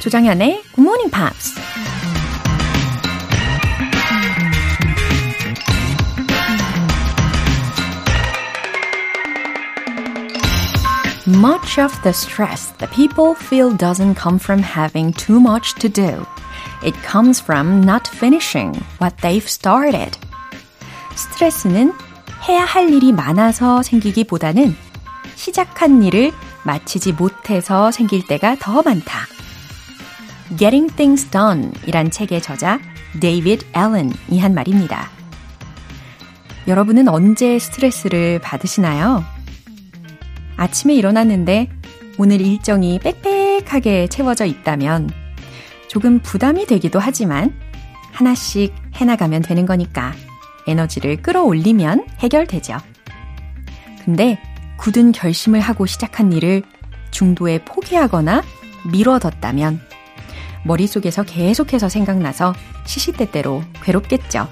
조장현의 Good Morning Pops. Much of the stress that people feel doesn't come from having too much to do. It comes from not finishing what they've started. 스트레스는 해야 할 일이 많아서 생기기보다는 시작한 일을 마치지 못해서 생길 때가 더 많다. Getting Things Done 이란 책의 저자 데이비드 앨런이 한 말입니다. 여러분은 언제 스트레스를 받으시나요? 아침에 일어났는데 오늘 일정이 빽빽하게 채워져 있다면 조금 부담이 되기도 하지만 하나씩 해나가면 되는 거니까 에너지를 끌어올리면 해결되죠. 근데 굳은 결심을 하고 시작한 일을 중도에 포기하거나 미뤄뒀다면 머릿속에서 계속해서 생각나서 시시때때로 괴롭겠죠.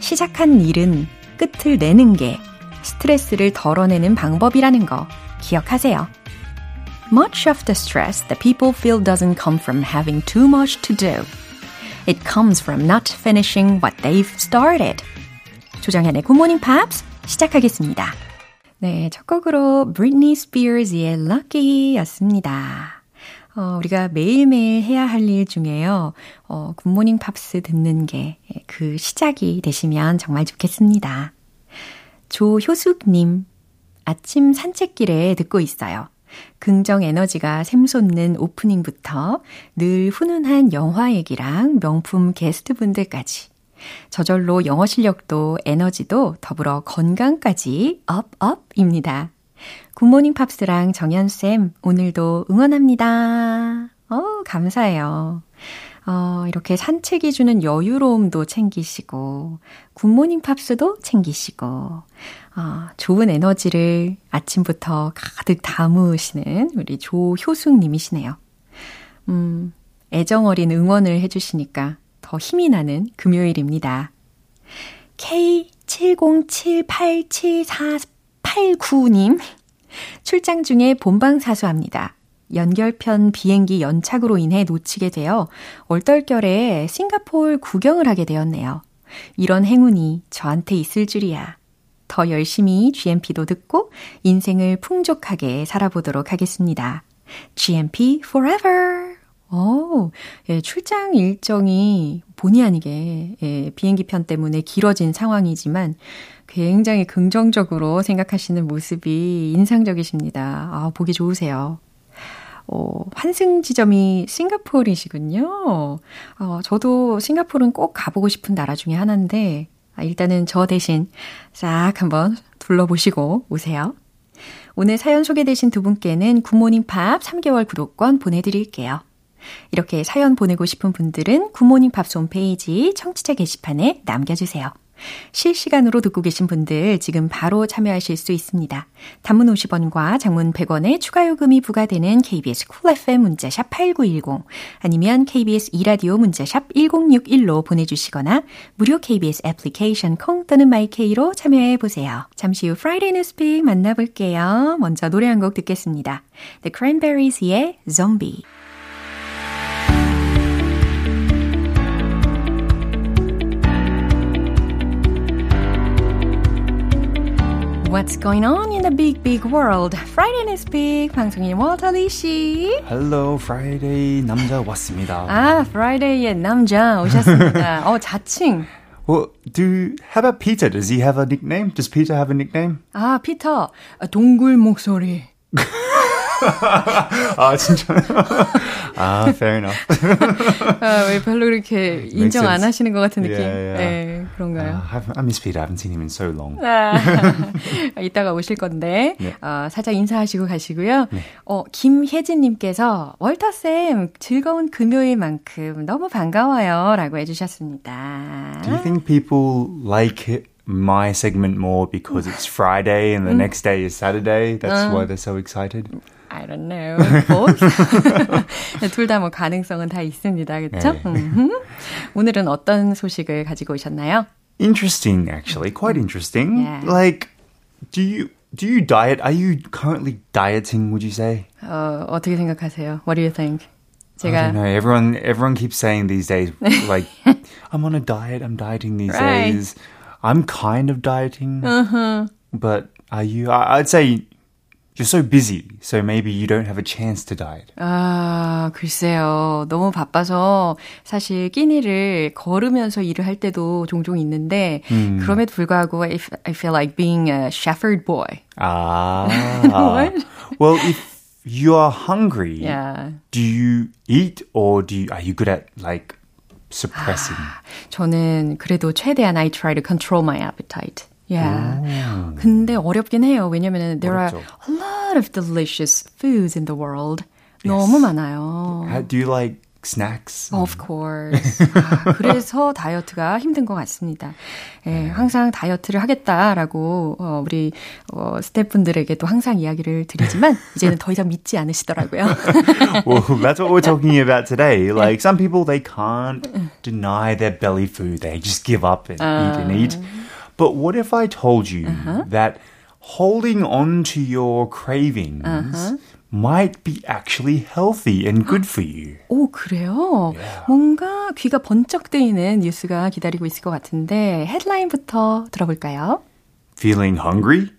시작한 일은 끝을 내는 게 스트레스를 덜어내는 방법이라는 거 기억하세요. Much of the stress that people feel doesn't come from having too much to do. It comes from not finishing what they've started. 조정현의 Good Morning Pops 시작하겠습니다. 네, 첫 곡으로 Britney Spears의 Lucky 였습니다. 어, 우리가 매일매일 해야 할 일 중에요. 어, 굿모닝 팝스 듣는 게 그 시작이 되시면 정말 좋겠습니다. 조효숙님, 아침 산책길에 듣고 있어요. 긍정 에너지가 샘솟는 오프닝부터 늘 훈훈한 영화 얘기랑 명품 게스트분들까지 저절로 영어 실력도 에너지도 더불어 건강까지 up up입니다. 굿모닝 팝스랑 정현쌤, 오늘도 응원합니다. 어, 감사해요. 어, 이렇게 산책이 주는 여유로움도 챙기시고, 굿모닝 팝스도 챙기시고, 어, 좋은 에너지를 아침부터 가득 담으시는 우리 조효숙 님이시네요. 음, 애정 어린 응원을 해주시니까 더 힘이 나는 금요일입니다. K70787489님, 출장 중에 본방 사수합니다. 연결편 비행기 연착으로 인해 놓치게 되어 얼떨결에 싱가폴 구경을 하게 되었네요. 이런 행운이 저한테 있을 줄이야. 더 열심히 GMP도 듣고 인생을 풍족하게 살아보도록 하겠습니다. GMP forever! 오, 예, 출장 일정이 본의 아니게 예, 비행기 편 때문에 길어진 상황이지만 굉장히 긍정적으로 생각하시는 모습이 인상적이십니다. 아, 보기 좋으세요. 어, 환승 지점이 싱가포르이시군요. 어, 저도 싱가포르는 꼭 가보고 싶은 나라 중에 하나인데, 아, 일단은 저 대신 싹 한번 둘러보시고 오세요. 오늘 사연 소개되신 두 분께는 굿모닝 팝스 3개월 구독권 보내드릴게요. 이렇게 사연 보내고 싶은 분들은 굿모닝 팝스 홈페이지 청취자 게시판에 남겨주세요. 실시간으로 듣고 계신 분들 지금 바로 참여하실 수 있습니다. 단문 50원과 장문 100원의 추가 요금이 부과되는 KBS 쿨 FM 문자샵 8910 아니면 KBS 이라디오 문자샵 1061로 보내주시거나 무료 KBS 애플리케이션 콩 또는 마이케이로 참여해 보세요. 잠시 후 Friday News Pick 만나볼게요. 먼저 노래 한 곡 듣겠습니다. The Cranberries의 Zombie What's going on in the big, big world? Friday is big. 방송인 워터리 씨. Hello, Friday 남자 왔습니다. 아, Friday의 남자 오셨습니다. 어, 자칭. Well, do how about Peter? Does he have a nickname? Does Peter have a nickname? 아, 피터. 동굴 목소리. 아 진짜. 아 fair enough. 아, 왜 별로 그렇게 인정 안 하시는 것 같은 느낌? Yeah, yeah. 네, 그런가요? Uh, I miss Peter. I haven't seen him in so long. 아, 이따가 오실 건데 네. 어, 살짝 인사하시고 가시고요. 네. 어, 김혜진님께서 월터 쌤 즐거운 금요일만큼 너무 반가워요라고 해주셨습니다. Do you think people like it, my segment more because it's Friday and the next day is Saturday? That's why they're so excited. I don't know. both. 둘 다 뭐 가능성은 다 있습니다. 그렇죠? 네. 오늘은 어떤 소식을 가지고 오셨나요? Interesting, actually, quite interesting. Yeah. Like, do you do you diet? Are you currently dieting? Would you say? 어, 어떻게 생각하세요? What do you think? I 제가 don't know. Everyone, everyone keeps saying these days, like, I'm on a diet. I'm dieting these Right. days. I'm kind of dieting, Uh-huh. but are you? I, I'd say you're so busy, so maybe you don't have a chance to diet. 아, 글쎄요. 너무 바빠서 사실 끼니를 걸으면서 일을 할 때도 종종 있는데 그럼에도 불구하고 I, f- I feel like being a shepherd boy. Ah, What? well, if you are hungry, Yeah. do you eat or do you, are you good at like suppressing? 저는 그래도 최대한 I try to control my appetite. Yeah. 근데 어렵긴 해요. 왜냐면은 there are 어렵죠. a lot of delicious foods in the world. 너무 많아요. How, do you like snacks? Of course. 아, 그래서 다이어트가 힘든 것 같습니다. 예, 항상 다이어트를 하겠다라고 어, 우리 어, 스태프분들에게도 항상 이야기를 드리지만 이제는 더 이상 믿지 않으시더라고요. well, that's what we're talking about today. Like some people, they can't deny their belly food; they just give up and eat and eat. But what if I told you that holding on to your cravings might be actually healthy and good for you? 오, 그래요? 뭔가 귀가 번쩍 뜨이는 뉴스가 기다리고 있을 것 같은데 헤드라인부터 들어볼까요? Feeling hungry?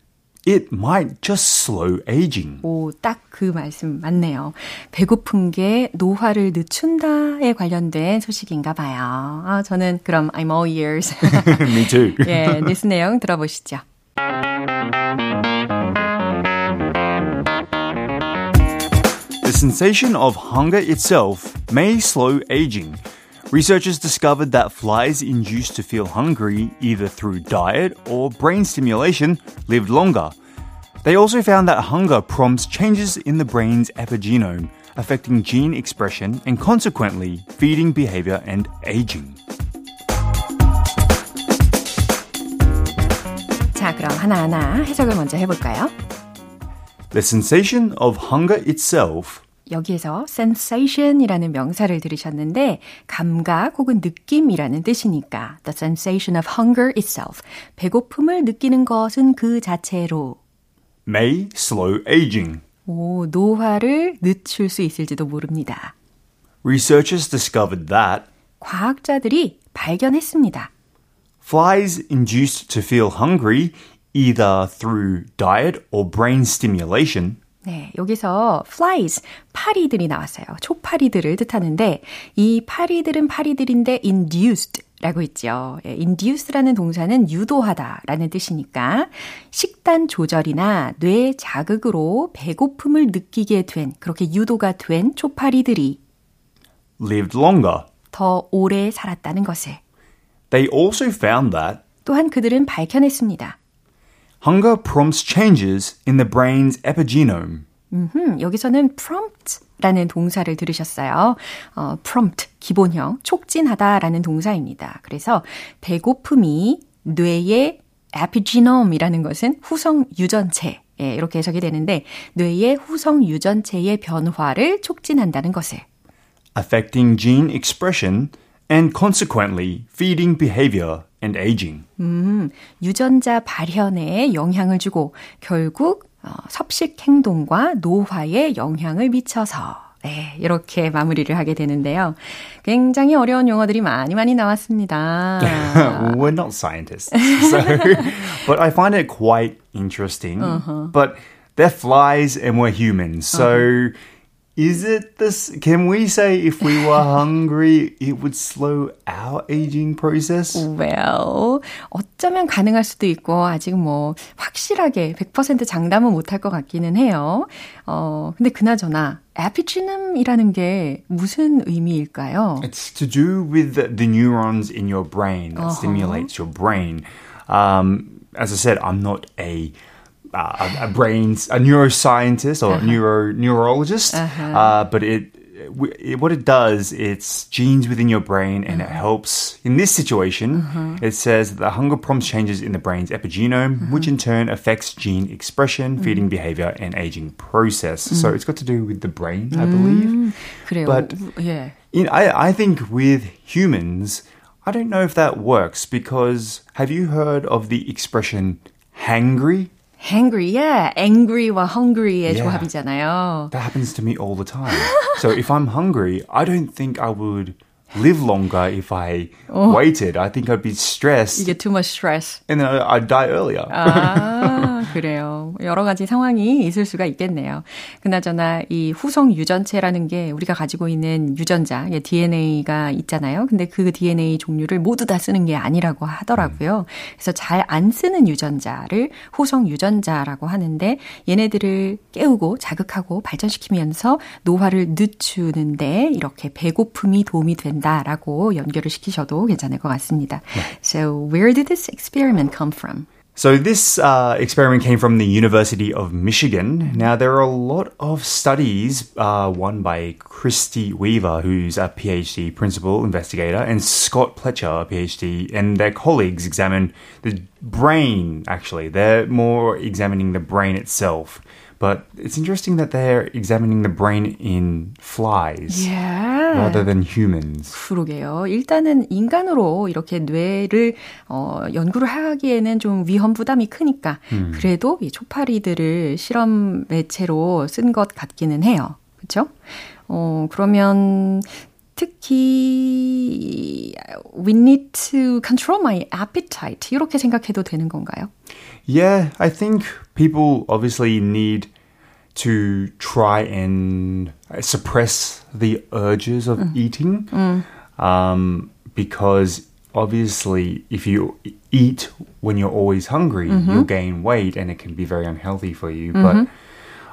It might just slow aging. 오, 딱 그 말씀 맞네요. 배고픈 게 노화를 늦춘다에 관련된 소식인가 봐요. 아, 저는 그럼 I'm all ears. Me too. 예, 뉴스 내용 들어보시죠. The sensation of hunger itself may slow aging. Researchers discovered that flies induced to feel hungry either through diet or brain stimulation lived longer. They also found that hunger prompts changes in the brain's epigenome, affecting gene expression and consequently feeding behavior and aging. 자, 그럼 하나하나 해석을 먼저 해볼까요? The sensation of hunger itself 여기에서 sensation이라는 명사를 들으셨는데 감각 혹은 느낌이라는 뜻이니까 the sensation of hunger itself 배고픔을 느끼는 것은 그 자체로 may slow aging. 오, 노화를 늦출 수 있을지도 모릅니다. Researchers discovered that 과학자들이 발견했습니다. Flies induced to feel hungry either through diet or brain stimulation 네, 여기서 flies, 파리들이 나왔어요. 초파리들을 뜻하는데 이 파리들은 파리들인데 induced 라고 있죠. 예, induce라는 동사는 유도하다 라는 뜻이니까 식단 조절이나 뇌 자극으로 배고픔을 느끼게 된 그렇게 유도가 된 초파리들이 lived longer. 더 오래 살았다는 것을 They also found that 또한 그들은 밝혀냈습니다. Hunger prompts changes in the brain's epigenome. 음, 여기서는 prompt라는 동사를 들으셨어요. 어, prompt, 기본형, 촉진하다라는 동사입니다. 그래서 배고픔이 뇌의 epigenome이라는 것은 후성 유전체, 예, 이렇게 해석이 되는데 뇌의 후성 유전체의 변화를 촉진한다는 것을 affecting gene expression and consequently feeding behavior and aging. 음, 유전자 발현에 영향을 주고 결국 어, 섭식 행동과 노화에 영향을 미쳐서 네, 이렇게 마무리를 하게 되는데요. 굉장히 어려운 용어들이 많이 많이 나왔습니다. we're not scientists, so but I find it quite interesting. But they're flies and we're humans, so is it this? Can we say if we were hungry, it would slow our aging process? Well, 어쩌면 가능할 수도 있고 아직 뭐 확실하게 100% 장담은 못할 것 같기는 해요. 어, 근데 그나저나 에피지눔이라는 게 무슨 의미일까요? It's to do with the, the neurons in your brain that stimulates your brain. Um, as I said, I'm not a uh, a, a brains a neuroscientist or neuro neurologist, uh, but it, it what it does it's genes within your brain and it helps in this situation it says that the hunger prompts changes in the brain's epigenome which in turn affects gene expression feeding behavior and aging process so it's got to do with the brain i believe 그래요. But- 예. in, I, I think with humans, I don't know if that works because have you heard of the expression hangry? hangry, yeah. angry와 hungry의 yeah. 조합이잖아요. That happens to me all the time. so if I'm hungry, I don't think I would live longer if I oh. waited. I think I'd be stressed. You get too much stress. And then I'd die earlier. 아, 그래요. 여러 가지 상황이 있을 수가 있겠네요. 그나저나 이 후성 유전체라는 게 우리가 가지고 있는 유전자, DNA가 있잖아요. 근데 그 DNA 종류를 모두 다 쓰는 게 아니라고 하더라고요. 그래서 잘 안 쓰는 유전자를 후성 유전자라고 하는데 얘네들을 깨우고 자극하고 발전시키면서 노화를 늦추는데 이렇게 배고픔이 도움이 된다 라고 연결을 시키셔도 괜찮을 것 같습니다. So where did this experiment come from? So this uh, experiment came from the University of Michigan. Now there are a lot of studies, uh, one by Christy Weaver, who's a PhD principal investigator, and Scott Pletcher, a PhD, and their colleagues examine the brain. Actually, they're more examining the brain itself. But it's interesting that they're examining the brain in flies yeah. rather than humans. 그러게요. 일단은 인간으로 이렇게 뇌를 어, 연구를 하기에는 좀 위험 부담이 크니까 음. 그래도 이 초파리들을 실험 매체로 쓴 것 같기는 해요. 그렇죠? 어, 그러면 특히 we need to control my appetite 이렇게 생각해도 되는 건가요? Yeah, I think people obviously need to try and suppress the urges of mm. eating mm. Um, because obviously if you eat when you're always hungry mm-hmm. you'll gain weight and it can be very unhealthy for you mm-hmm. but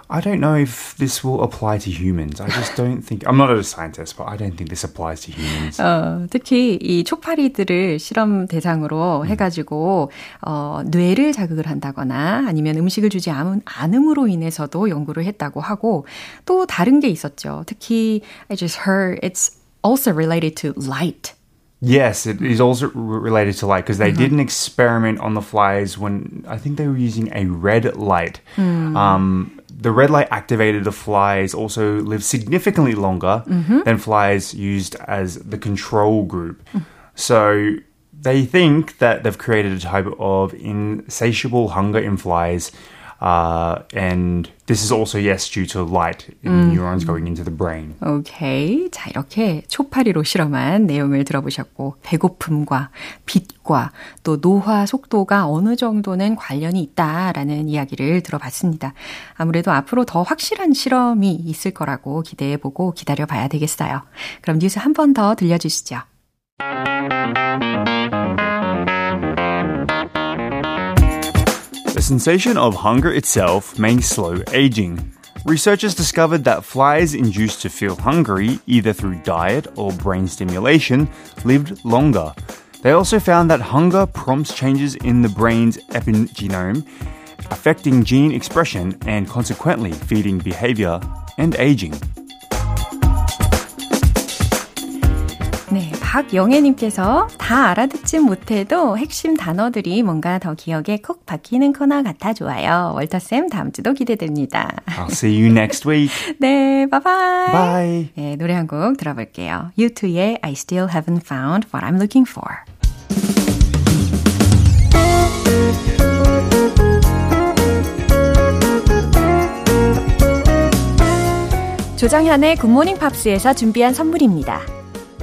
I don't know if this will apply to humans. I just don't think. I'm not a scientist, but I don't think this applies to humans. 어, 특히 이 촉파리들을 실험 대상으로 음. 해가지고 어, 뇌를 자극을 한다거나 아니면 음식을 주지 않, 않음으로 인해서도 연구를 했다고 하고 또 다른 게 있었죠. 특히 I just heard it's also related to light. Yes, it is also related to light because they mm-hmm. did an experiment on the flies when I think they were using a red light. Mm. Um, the red light activated the flies also live significantly longer mm-hmm. than flies used as the control group. So they think that they've created a type of insatiable hunger in flies uh, and this is also, yes, due to light in 음. neurons going into the brain. 오케이. 자, 이렇게 초파리로 실험한 내용을 들어보셨고, 배고픔과 빛과 또 노화 속도가 어느 정도는 관련이 있다라는 이야기를 들어봤습니다. 아무래도 앞으로 더 확실한 실험이 있을 거라고 기대해보고 기다려 봐야 되겠어요. 그럼 뉴스 한 번 더 들려주시죠. The sensation of hunger itself may slow aging. Researchers discovered that flies induced to feel hungry, either through diet or brain stimulation, lived longer. They also found that hunger prompts changes in the brain's epigenome, affecting gene expression and consequently feeding behavior and aging. 박영애님께서 다 알아듣지 못해도 핵심 단어들이 뭔가 더 기억에 콕 박히는 코너 같아 좋아요. 월터쌤 다음 주도 기대됩니다. I'll see you next week. 네, 바이바이. Bye. 네, 노래 한 곡 들어볼게요. U2의 I Still Haven't Found What I'm Looking For. 조정현의 굿모닝 팝스에서 준비한 선물입니다.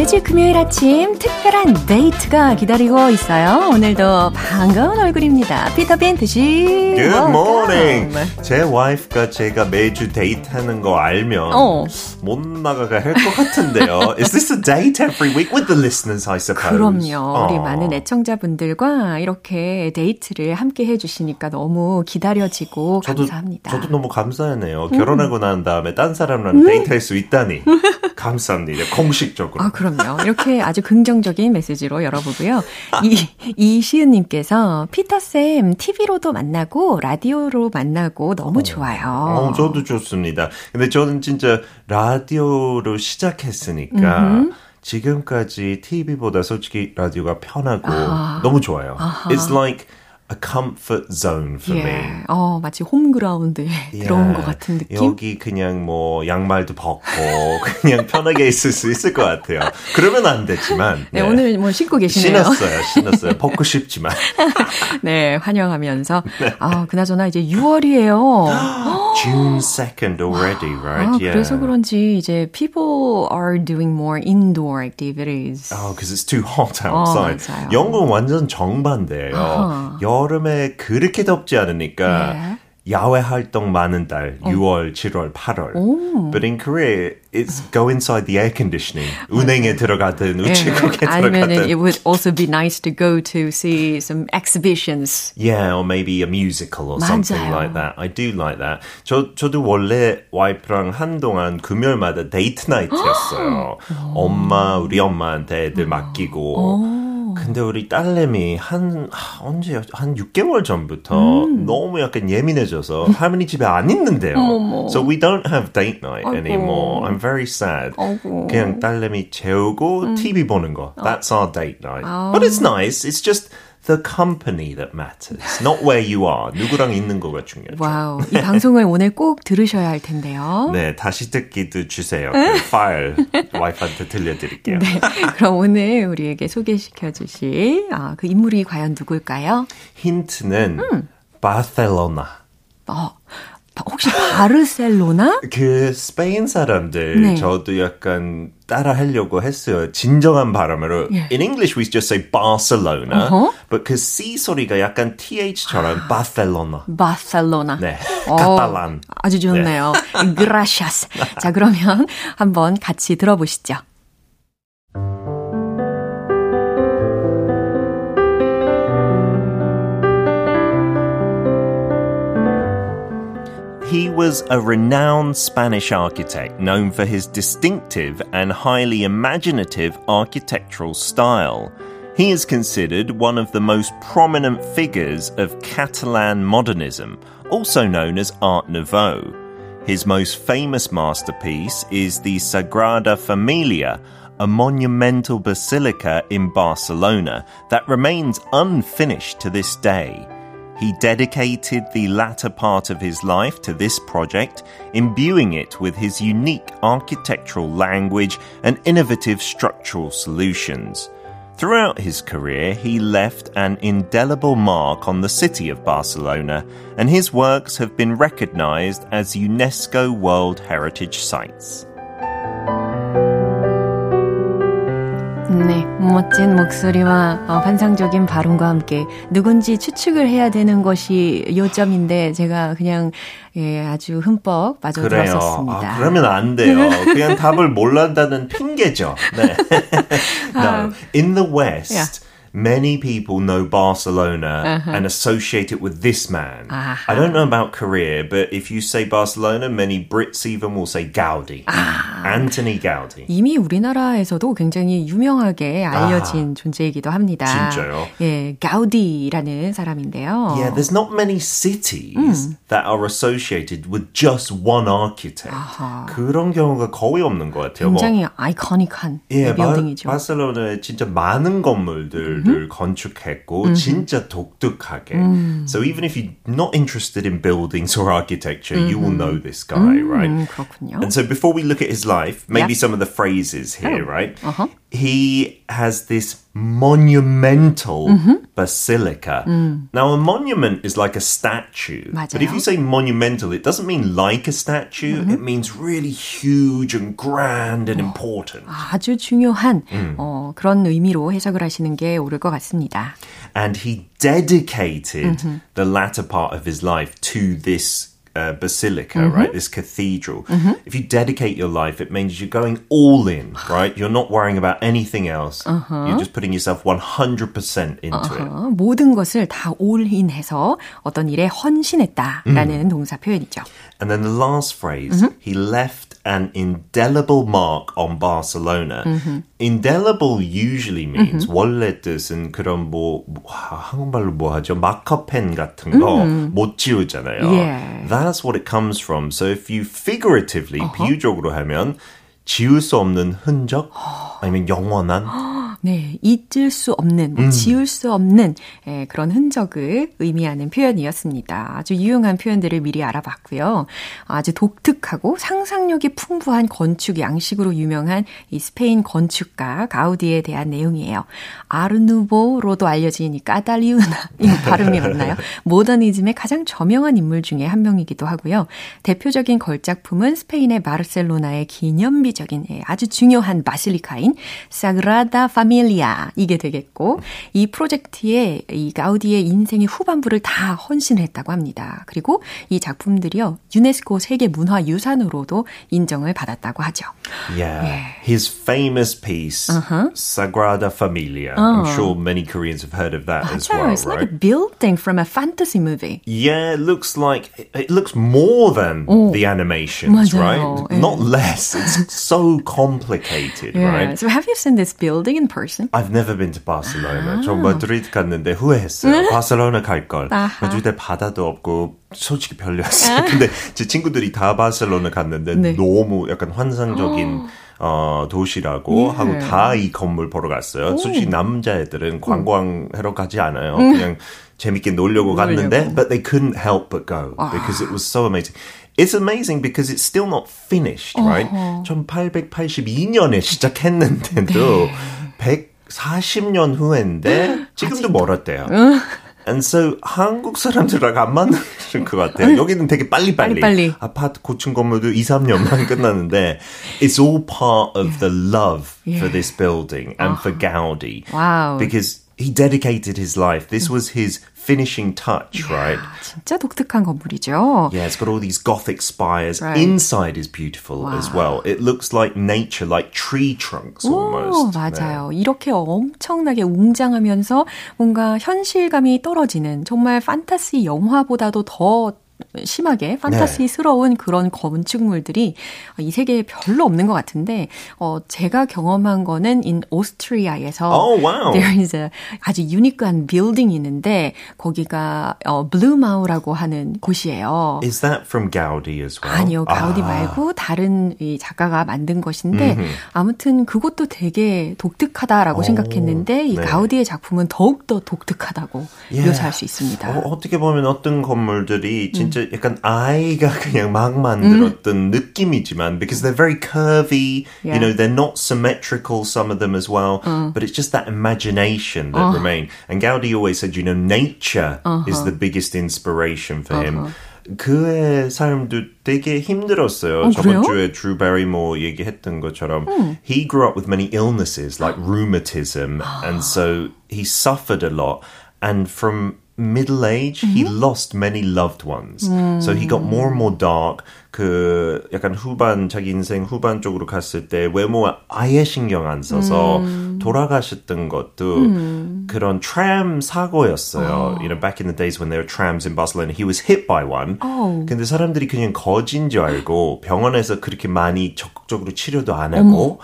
매주 금요일 아침 특별한 데이트가 기다리고 있어요. 오늘도 반가운 얼굴입니다. 피터 빈트 씨. Good morning. 제 와이프가 제가 매주 데이트하는 거 알면 어. 못 나가게 할것 같은데요. Is this a date every week with the listeners, I suppose? 그럼요. 우리 어. 많은 애청자분들과 이렇게 데이트를 함께 해주시니까 너무 기다려지고 저도, 감사합니다. 저도 너무 감사하네요. 결혼하고 난 다음에 딴 사람랑 데이트할 수 있다니. 감사합니다. 공식적으로. 아, 그럼요. 이렇게 아주 긍정적인 메시지로 열어보고요. 이, 이시은님께서, 피터쌤, TV로도 만나고, 라디오로 만나고, 너무 좋아요. 어, 저도 좋습니다. 근데 저는 진짜 라디오로 시작했으니까 지금까지 TV보다 솔직히 라디오가 편하고 너무 좋아요. It's like a comfort zone for me. 예. 어, 마치 홈그라운드에 들어온 것 같은 느낌? 여기 그냥 뭐 양말도 벗고 그냥 편하게 있을 수 있을 것 같아요. 그러면 안 되지만. 네, 오늘 뭐 신고 계시네요. 신었어요, 신었어요. 벗고 싶지만. 네, 환영하면서. 아, 그나저나 이제 6월이에요. June 2nd already, right? 아, yeah. 그래서 그런지 이제 people are doing more indoor activities. Oh, because it's too hot outside. 맞아요. 영국은 완전 정반대예요. 아하. 여름에 그렇게 덥지 않으니까 네. 야외 활동 많은 달 6월, 7월, 8월. But in Korea, it's go inside the air conditioning. 운행에 들어가든 우체국에 예. 아니면은 들어가든. it would also be nice to go to see some exhibitions. Yeah, or maybe a musical or something 맞아요. like that. I do like that. 저, 저도 원래 와이프랑 한동안 금요일마다 데이트 나이트였어요. 엄마, 우리 엄마한테 애들 맡기고. 근데 우리 딸내미 한, 하, 언제, 한 6개월 전부터 너무 약간 예민해져서 할머니 집에 안 있는데요. So we don't have date night anymore. I'm very sad. 아이고. 그냥 딸내미 재우고 TV 보는 거. That's our date night. But it's nice. It's just the company that matters. Not where you are. 누구랑 있는 거가 중요하죠. 와우. 이 방송을 오늘 꼭 들으셔야 할 텐데요. 네, 다시 듣기도 주세요. 그 파일 와이프한테 들려드릴게요. 네. 그럼 오늘 우리에게 소개시켜 주실 아, 그 인물이 과연 누굴까요? 힌트는 바셀로나. 어, 혹시 바르셀로나? 그 스페인 사람들 네. 저도 약간 따라 하려고 했어요. 진정한 발음으로. In English we just say Barcelona. 어허. But 그 C 소리가 약간 TH처럼 바셀로나. 바셀로나. 네. 어, 카탈란. 아주 좋네요. 그라샤스. 자, 그러면 한번 같이 들어보시죠. Was a renowned Spanish architect known for his distinctive and highly imaginative architectural style. He is considered one of the most prominent figures of Catalan modernism, also known as Art Nouveau. His most famous masterpiece is the Sagrada Familia, a monumental basilica in Barcelona that remains unfinished to this day. He dedicated the latter part of his life to this project, imbuing it with his unique architectural language and innovative structural solutions. Throughout his career, he left an indelible mark on the city of Barcelona, and his works have been recognized as UNESCO World Heritage Sites. 네, 멋진 목소리와 어, 환상적인 발음과 함께 누군지 추측을 해야 되는 것이 요점인데 제가 그냥 예, 아주 흠뻑. 빠져들었었습니다. 아, 그러면 안 돼요. 그냥 답을 몰란다는 핑계죠. 네. no. In the West, Yeah. many people know Barcelona and associate it with this man. I don't know about Korea, but if you say Barcelona, many Brits even will say Gaudi. Anthony Gaudi. 이미 우리나라에서도 굉장히 유명하게 알려진 존재이기도 합니다. 진짜요? 예, 가우디라는 사람인데요. Yeah, there's not many cities that are associated with just one architect. 그런 경우가 거의 없는 것 같아요. 뭐 굉장히 아이코닉한 예, 바, 빌딩이죠. 바르셀로나에 진짜 많은 건물들 을 건축했고 진짜 독특하게. So even if you're not interested in buildings or architecture, you will know this guy, right? 음, 그렇군요. And so before we look at his life, maybe Yep. some of the phrases here, Oh. right? Uh-huh. He has this monumental Mm-hmm. basilica. Now, a monument is like a statue. But if Mm. 맞아요. you say monumental, it doesn't mean like a statue. Mm-hmm. It means really huge and grand and important. 아주 중요한 어, 그런 의미로 해석을 하시는 게 옳을 것 같습니다. and he dedicated Mm-hmm. the latter part of his life to this uh, basilica, Mm-hmm. right? This cathedral. If you dedicate your life, it means you're going all in, right? You're not worrying about anything else. Uh-huh. You're just putting yourself 100% into it. 어, 모든 것을 다 올인해서 어떤 일에 헌신했다라는 동사 표현이죠. And then the last phrase, he left an indelible mark on Barcelona. Indelible usually means 원래 뜻은 그런 뭐 와, 한국말로 뭐 하죠? 마커펜 같은 거 못 지우잖아요. Yeah. That's what it comes from. So if you figuratively 비유적으로 하면 지울 수 없는 흔적 아니면 영원한 네, 잊을 수 없는, 뭐 지울 수 없는 예, 그런 흔적을 의미하는 표현이었습니다. 아주 유용한 표현들을 미리 알아봤고요. 아주 독특하고 상상력이 풍부한 건축 양식으로 유명한 이 스페인 건축가 가우디에 대한 내용이에요. 아르누보로도 알려진 이 까달리우나 이 발음이 맞나요? 모더니즘의 가장 저명한 인물 중에 한 명이기도 하고요. 대표적인 걸작품은 스페인의 바르셀로나의 기념비적인 예, 아주 중요한 바실리카인 사그라다 파밀 리아 이게 되겠고 이 프로젝트에 이 가우디의 인생의 후반부를 다 헌신했다고 합니다. 그리고 이 작품들이요 유네스코 세계 문화유산으로도 인정을 받았다고 하죠. Yeah. His famous piece, Uh-huh. Sagrada Familia. I'm sure many Koreans have heard of that as 맞아요. well, It's like a right? building from a fantasy movie. Yeah, it looks like it looks more than the animations, 맞아요. right? 예. Not less. It's so complicated, Yeah. right? So have you seen this building in person? I've never been to Barcelona. 저 마드리드 갔는데 후회했어요. 바르셀로나 갈 걸. 아하. 마드리드에 바다도 없고 솔직히 별로였어요. 근데 제 친구들이 다 바르셀로나 갔는데 네. 너무 약간 환상적인 어, 도시라고 하고 다 이 건물 보러 갔어요. 솔직히 남자애들은 관광하러 가지 않아요. 그냥 재밌게 놀려고 갔는데 but they couldn't help but go because it was so amazing. It's amazing because it's still not finished, right? 1882년에 시작했는데도 140년 후인데 지금도 멀었대요. And so 한국 사람들하고 안 맞는 것 같아요. 여기는 되게 빨리빨리. 빨리 빨리. 아파트 고층 건물도 2, 3년만 끝났는데 it's all part of the love for this building and for Gaudi. Wow. Because he dedicated his life. This was his finishing touch, right? 진짜 독특한 건물이죠. Yeah, it's got all these gothic spires. Right. Inside is beautiful as well. It looks like nature, like tree trunks 오, almost. 맞아요. 이렇게 엄청나게 웅장하면서 뭔가 현실감이 떨어지는 정말 판타시 영화보다도 더 심하게 판타시스러운 그런 건축물들이 이 세계에 별로 없는 것 같은데 어 제가 경험한 거는 in 오스트리아에서 Oh, wow. there is a 아주 유니크한 빌딩이 있는데 거기가 어 블루마우라고 하는 곳이에요. Is that from Gaudi as well? 아니요, 가우디 아. 말고 다른 이 작가가 만든 것인데 아무튼 그것도 되게 독특하다라고 오, 생각했는데 이 네. 가우디의 작품은 더욱 더 독특하다고 Yeah. 묘사할 수 있습니다. 어, 어떻게 보면 어떤 건물들이 진짜 약간 아이가 그냥 막 만들었던 느낌이지만 because they're very curvy, Yeah. you know, they're not symmetrical, some of them as well, but it's just that imagination that remain. And Gaudi always said, you know, nature is the biggest inspiration for him. 그의 삶도 되게 힘들었어요. 어, 저번 그래요? 주에 Drew Barrymore 얘기했던 것처럼 he grew up with many illnesses like rheumatism and so he suffered a lot and from middle age he lost many loved ones. So he got more and more dark. 그 약간 후반 자기 인생 후반 쪽으로 갔을 때 외모에 아예 신경 안 써서 돌아가셨던 것도 그런 tram 사고였어요. You know, back in the days when there were trams in Barcelona, he was hit by one. Oh. 근데 사람들이 그냥 거진 줄 알고 병원에서 그렇게 많이 적극적으로 치료도 안 하고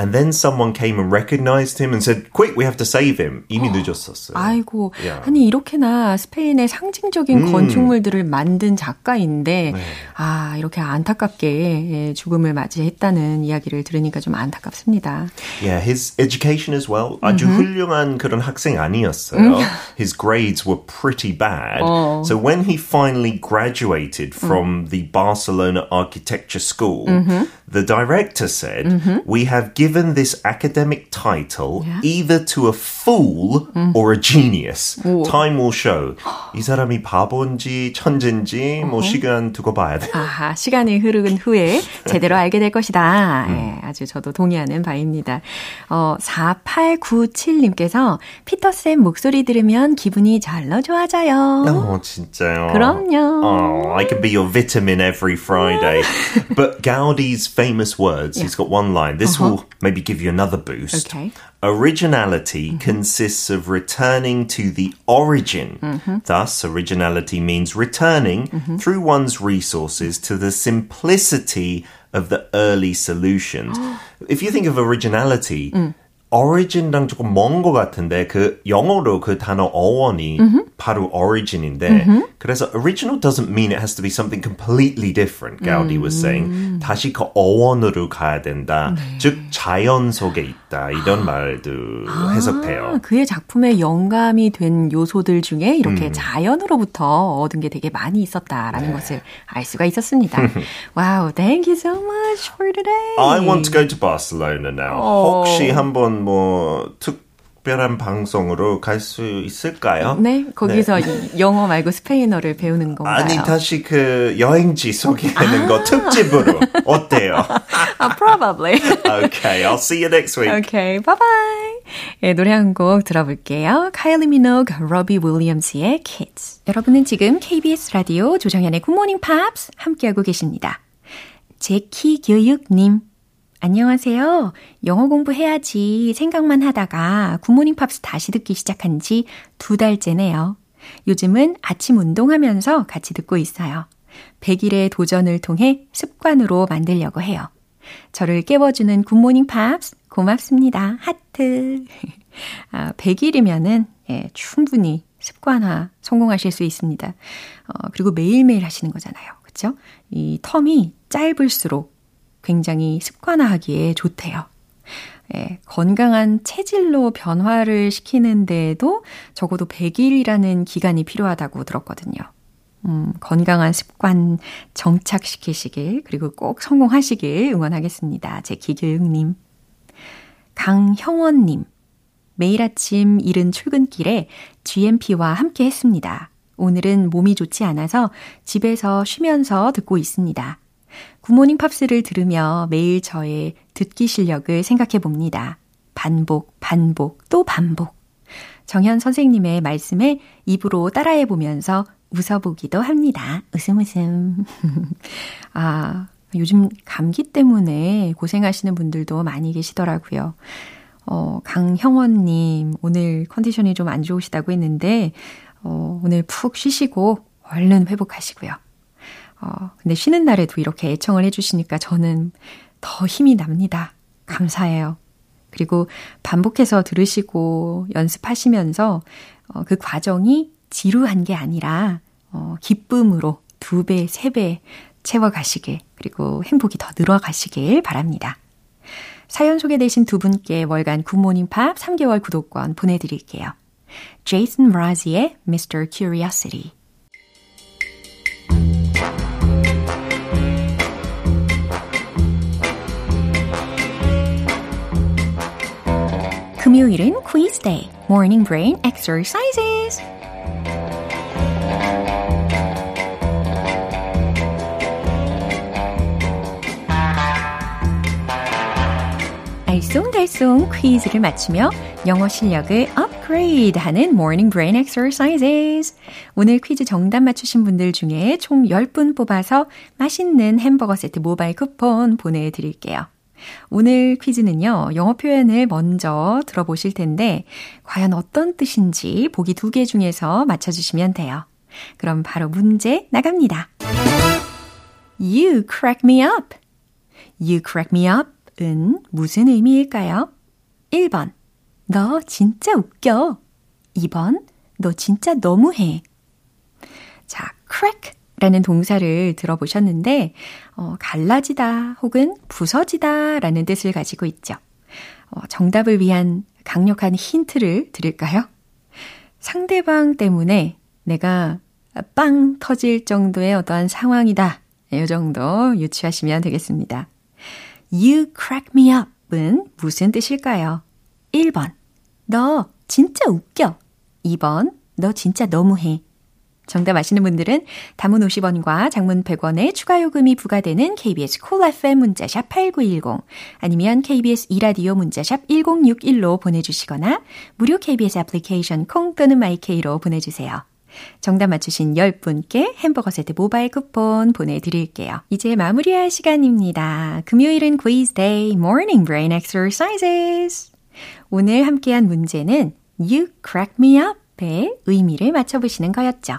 And then someone came and recognized him and said, quick, we have to save him. 이미 늦었었어요. 아이고, Yeah. 아니 이렇게나 스페인의 상징적인 건축물들을 만든 작가인데 네. 아 이렇게 안타깝게 예, 죽음을 맞이했다는 이야기를 들으니까 좀 안타깝습니다. Yeah, his education as well. 아주 훌륭한 그런 학생 아니었어요. His grades were pretty bad. So when he finally graduated from the Barcelona Architecture School, the director said, "We have given this academic title either to a fool or a genius. Time will show." 이 사람이 바본지 천재인지 뭐 시간 두고 봐야 돼. 아하, 시간이 흐른 후에 제대로 알게 될 것이다. 예, 아주 저도 동의하는 바입니다. 어, 4897님께서 피터쌤 목소리 들으면 기분이 절로 좋아져요. 어, 진짜요. 그럼요. Oh, I can be your vitamin every Friday. but Gaudi's famous words, he's got one line. This will maybe give you another boost. Okay. Originality consists of returning to the origin. Thus, originality means returning through one's resources to the simplicity of the early solutions. if you think of originality, origin랑 조금 먼 것 같은데 그 영어로 그 단어 어원이 바로 origin인데 그래서 original doesn't mean it has to be something completely different. Gaudi was saying 다시 그 어원으로 가야 된다. 즉 자연 속에 있다 이런 말도. 아, 그의 작품에 영감이 된 요소들 중에 이렇게 자연으로부터 얻은 게 되게 많이 있었다라는 것을 알 수가 있었습니다. wow, thank you so much for today. I want to go to Barcelona now. 혹시 한번 뭐 특 별한 방송으로 갈 수 있을까요? 네, 거기서 이 영어 말고 스페인어를 배우는 건가요? 아니 다시 그 여행지 소개하는 거 특집으로 어때요? 아, probably. okay, I'll see you next week. okay, bye bye. 예, 노래 한 곡 들어볼게요. 카일리 미노그, 로비 윌리엄스의 Kids. 여러분은 지금 KBS 라디오 조정현의 굿모닝 팝스 함께하고 계십니다. 제키 교육님. 안녕하세요. 영어 공부해야지 생각만 하다가 굿모닝 팝스 다시 듣기 시작한 지 두 달째네요. 요즘은 아침 운동하면서 같이 듣고 있어요. 100일의 도전을 통해 습관으로 만들려고 해요. 저를 깨워주는 굿모닝 팝스 고맙습니다. 하트. 아, 100일이면은 예, 충분히 습관화 성공하실 수 있습니다. 어, 그리고 매일매일 하시는 거잖아요. 그렇죠? 이 텀이 짧을수록 굉장히 습관화하기에 좋대요. 예, 건강한 체질로 변화를 시키는데도 적어도 100일이라는 기간이 필요하다고 들었거든요. 음, 건강한 습관 정착시키시길, 그리고 꼭 성공하시길 응원하겠습니다. 제 기교육님. 강형원님. 매일 아침 이른 출근길에 GMP와 함께 했습니다. 오늘은 몸이 좋지 않아서 집에서 쉬면서 듣고 있습니다. 굿모닝 팝스를 들으며 매일 저의 듣기 실력을 생각해 봅니다. 반복, 반복, 또 반복. 정현 선생님의 말씀에 입으로 따라해 보면서 웃어보기도 합니다. 웃음 웃음. 아, 요즘 감기 때문에 고생하시는 분들도 많이 계시더라고요. 어, 강형원님, 오늘 컨디션이 좀 안 좋으시다고 했는데, 어, 오늘 푹 쉬시고 얼른 회복하시고요. 어, 근데 쉬는 날에도 이렇게 애청을 해주시니까 저는 더 힘이 납니다. 감사해요. 그리고 반복해서 들으시고 연습하시면서 어, 그 과정이 지루한 게 아니라 어, 기쁨으로 두 배, 세 배 채워가시길 그리고 행복이 더 늘어가시길 바랍니다. 사연 소개되신 두 분께 월간 굿모닝 팝 3개월 구독권 보내드릴게요. 제이슨 브라지의 Mr. Curiosity 금요일은 quiz morning brain exercises. 알쏭달쏭 퀴즈를 맞추며 영어 실력을 업그레이드 하는 morning brain exercises. 오늘 퀴즈 정답 맞추신 분들 중에 총 10분 뽑아서 맛있는 햄버거 세트 모바일 쿠폰 보내드릴게요. 오늘 퀴즈는요, 영어 표현을 먼저 들어보실 텐데, 과연 어떤 뜻인지 보기 두 개 중에서 맞춰주시면 돼요. 그럼 바로 문제 나갑니다. You crack me up. You crack me up. up은 무슨 의미일까요? 1번, 너 진짜 웃겨. 2번, 너 진짜 너무해. 자, crack 라는 동사를 들어보셨는데, 어, 갈라지다 혹은 부서지다 라는 뜻을 가지고 있죠. 어, 정답을 위한 강력한 힌트를 드릴까요? 상대방 때문에 내가 빵 터질 정도의 어떠한 상황이다. 이 정도 유추하시면 되겠습니다. You crack me up은 무슨 뜻일까요? 1번. 너 진짜 웃겨. 2번. 너 진짜 너무해. 정답 아시는 분들은 단문 50원과 장문 100원의 추가 요금이 부과되는 KBS cool cool FM 문자샵 8910 아니면 KBS 이라디오 문자샵 1061로 보내주시거나 무료 KBS 애플리케이션 콩 또는 마이케이로 보내주세요. 정답 맞추신 10분께 햄버거 세트 모바일 쿠폰 보내드릴게요. 이제 마무리할 시간입니다. 금요일은 quiz day, morning brain exercises. 오늘 함께한 문제는 You crack me up의 의미를 맞춰보시는 거였죠.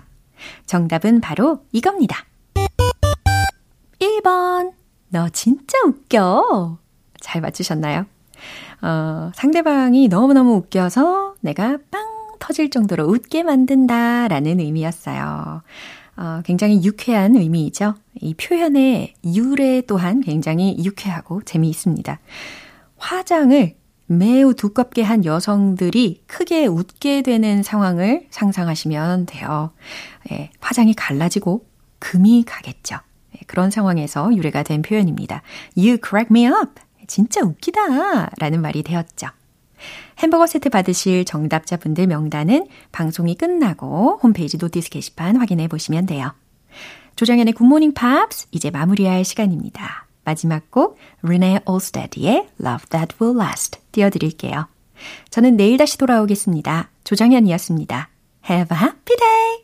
정답은 바로 이겁니다. 1번. 너 진짜 웃겨. 잘 맞추셨나요? 어, 상대방이 너무너무 웃겨서 내가 빵 터질 정도로 웃게 만든다 라는 의미였어요. 어, 굉장히 유쾌한 의미이죠. 이 표현의 유래 또한 굉장히 유쾌하고 재미있습니다. 화장을 매우 두껍게 한 여성들이 크게 웃게 되는 상황을 상상하시면 돼요. 예, 화장이 갈라지고 금이 가겠죠. 예, 그런 상황에서 유래가 된 표현입니다. You crack me up. 진짜 웃기다. 라는 말이 되었죠. 햄버거 세트 받으실 정답자분들 명단은 방송이 끝나고 홈페이지 notice 게시판 확인해 보시면 돼요. 조정현의 굿모닝 팝스 이제 마무리할 시간입니다. 마지막 곡 Renee Olsted의 Love That Will Last 띄워드릴게요. 저는 내일 다시 돌아오겠습니다. 조정현이었습니다. Have a happy day!